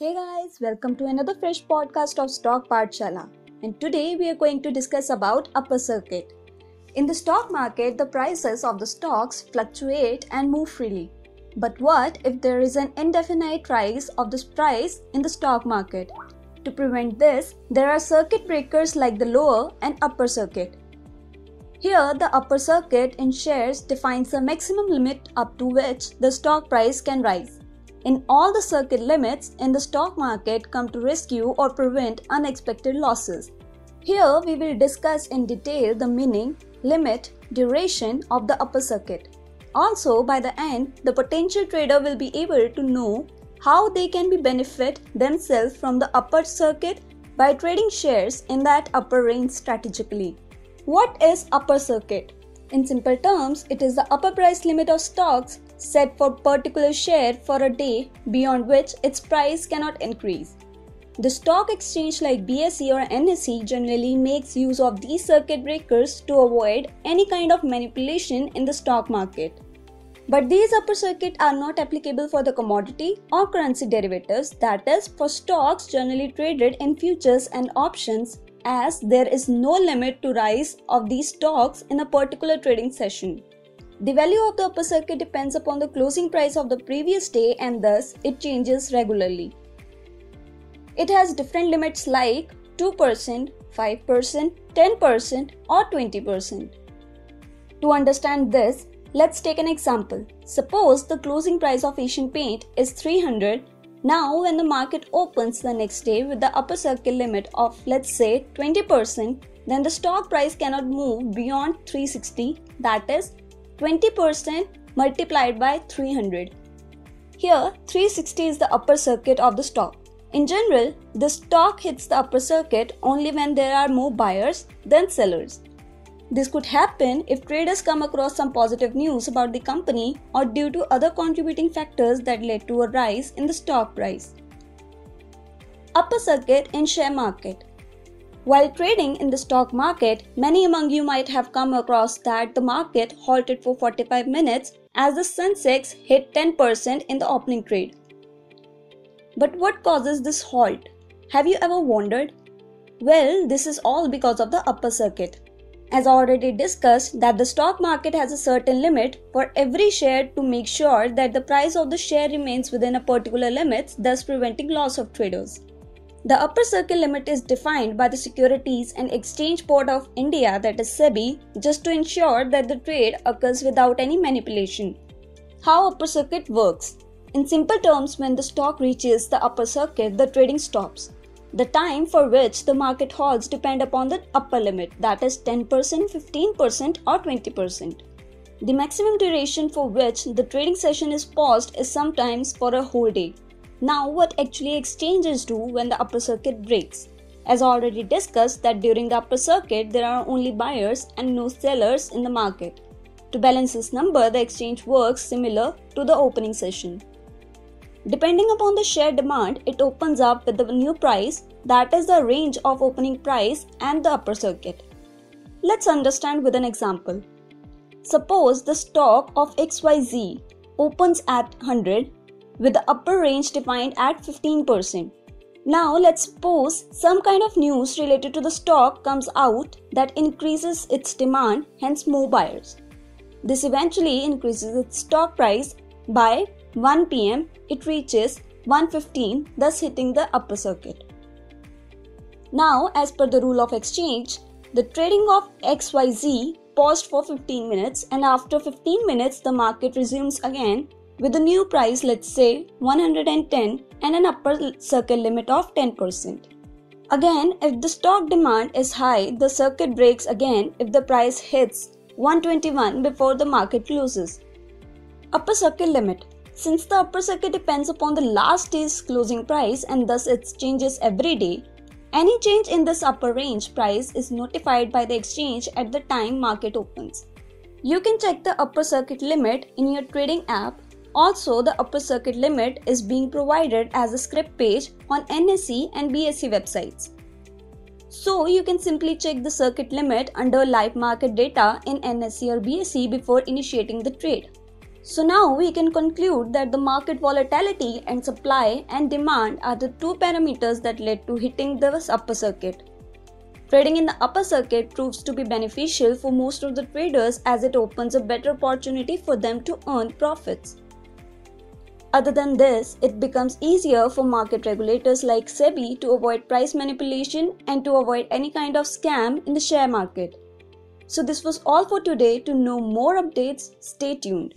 Hey guys, welcome to another fresh podcast of Stock Pathshala. And today we are going to discuss about upper circuit. In the stock market, the prices of the stocks fluctuate and move freely. But what if there is an indefinite rise of this price in the stock market? To prevent this, there are circuit breakers like the lower and upper circuit. Here, the upper circuit in shares defines the maximum limit up to which the stock price can rise. In all the circuit limits in the stock market come to rescue or prevent unexpected losses. Here we will discuss in detail the meaning, limit, duration of the upper circuit. Also, by the end, the potential trader will be able to know how they can be benefit themselves from the upper circuit by trading shares in that upper range strategically. What is upper circuit? In simple terms, it is the upper price limit of stocks set for particular share for a day beyond which its price cannot increase. The stock exchange like BSE or NSE generally makes use of these circuit breakers to avoid any kind of manipulation in the stock market. But these upper circuit are not applicable for the commodity or currency derivatives, that is, for stocks generally traded in futures and options, as there is no limit to rise of these stocks in a particular trading session. The value of the upper circuit depends upon the closing price of the previous day and thus it changes regularly. It has different limits like 2%, 5%, 10%, or 20%. To understand this, let's take an example. Suppose the closing price of Asian Paint is 300. Now, when the market opens the next day with the upper circuit limit of let's say 20%, then the stock price cannot move beyond 360, that is 20% multiplied by 300. Here, 360 is the upper circuit of the stock. In general, the stock hits the upper circuit only when there are more buyers than sellers. This could happen if traders come across some positive news about the company or due to other contributing factors that led to a rise in the stock price. Upper circuit in share market. While trading in the stock market, many among you might have come across that the market halted for 45 minutes as the Sensex hit 10% in the opening trade. But what causes this halt? Have you ever wondered? Well, this is all because of the upper circuit. As already discussed, that the stock market has a certain limit for every share to make sure that the price of the share remains within a particular limit, thus preventing loss of traders. The upper circuit limit is defined by the Securities and Exchange Board of India, that is SEBI, just to ensure that the trade occurs without any manipulation. How upper circuit works? In simple terms, when the stock reaches the upper circuit, the trading stops. The time for which the market halts depend upon the upper limit, that is 10%, 15%, or 20%. The maximum duration for which the trading session is paused is sometimes for a whole day. Now, what actually exchanges do when the upper circuit breaks? As already discussed, that during the upper circuit there are only buyers and no sellers in the market. To balance this number, the exchange works similar to the opening session. Depending upon the share demand, it opens up with the new price, that is the range of opening price and the upper circuit. Let's understand with an example. Suppose the stock of XYZ opens at 100 with the upper range defined at 15%. Now let's suppose some kind of news related to the stock comes out that increases its demand, hence more buyers. This eventually increases its stock price by 1 pm it reaches 115 thus hitting the upper circuit. Now as per the rule of exchange, the trading of XYZ paused for 15 minutes and after 15 minutes the market resumes again with a new price, let's say 110 and an upper circuit limit of 10%. Again, if the stock demand is high, the circuit breaks again if the price hits 121 before the market closes. Upper circuit limit. Since the upper circuit depends upon the last day's closing price and thus it changes every day, any change in this upper range price is notified by the exchange at the time market opens. You can check the upper circuit limit in your trading app also, the upper circuit limit is being provided as a scrip page on NSE and BSE websites. So, you can simply check the circuit limit under live market data in NSE or BSE before initiating the trade. So now we can conclude that the market volatility and supply and demand are the two parameters that led to hitting the upper circuit. Trading in the upper circuit proves to be beneficial for most of the traders as it opens a better opportunity for them to earn profits. Other than this, it becomes easier for market regulators like SEBI to avoid price manipulation and to avoid any kind of scam in the share market. So, this was all for today. To know more updates, stay tuned.